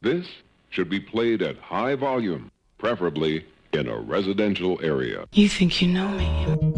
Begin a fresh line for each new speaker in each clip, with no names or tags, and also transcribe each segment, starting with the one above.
This should be played at high volume, preferably in a residential area.
You think you know me?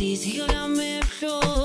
critique la même chose.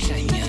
Sunshine.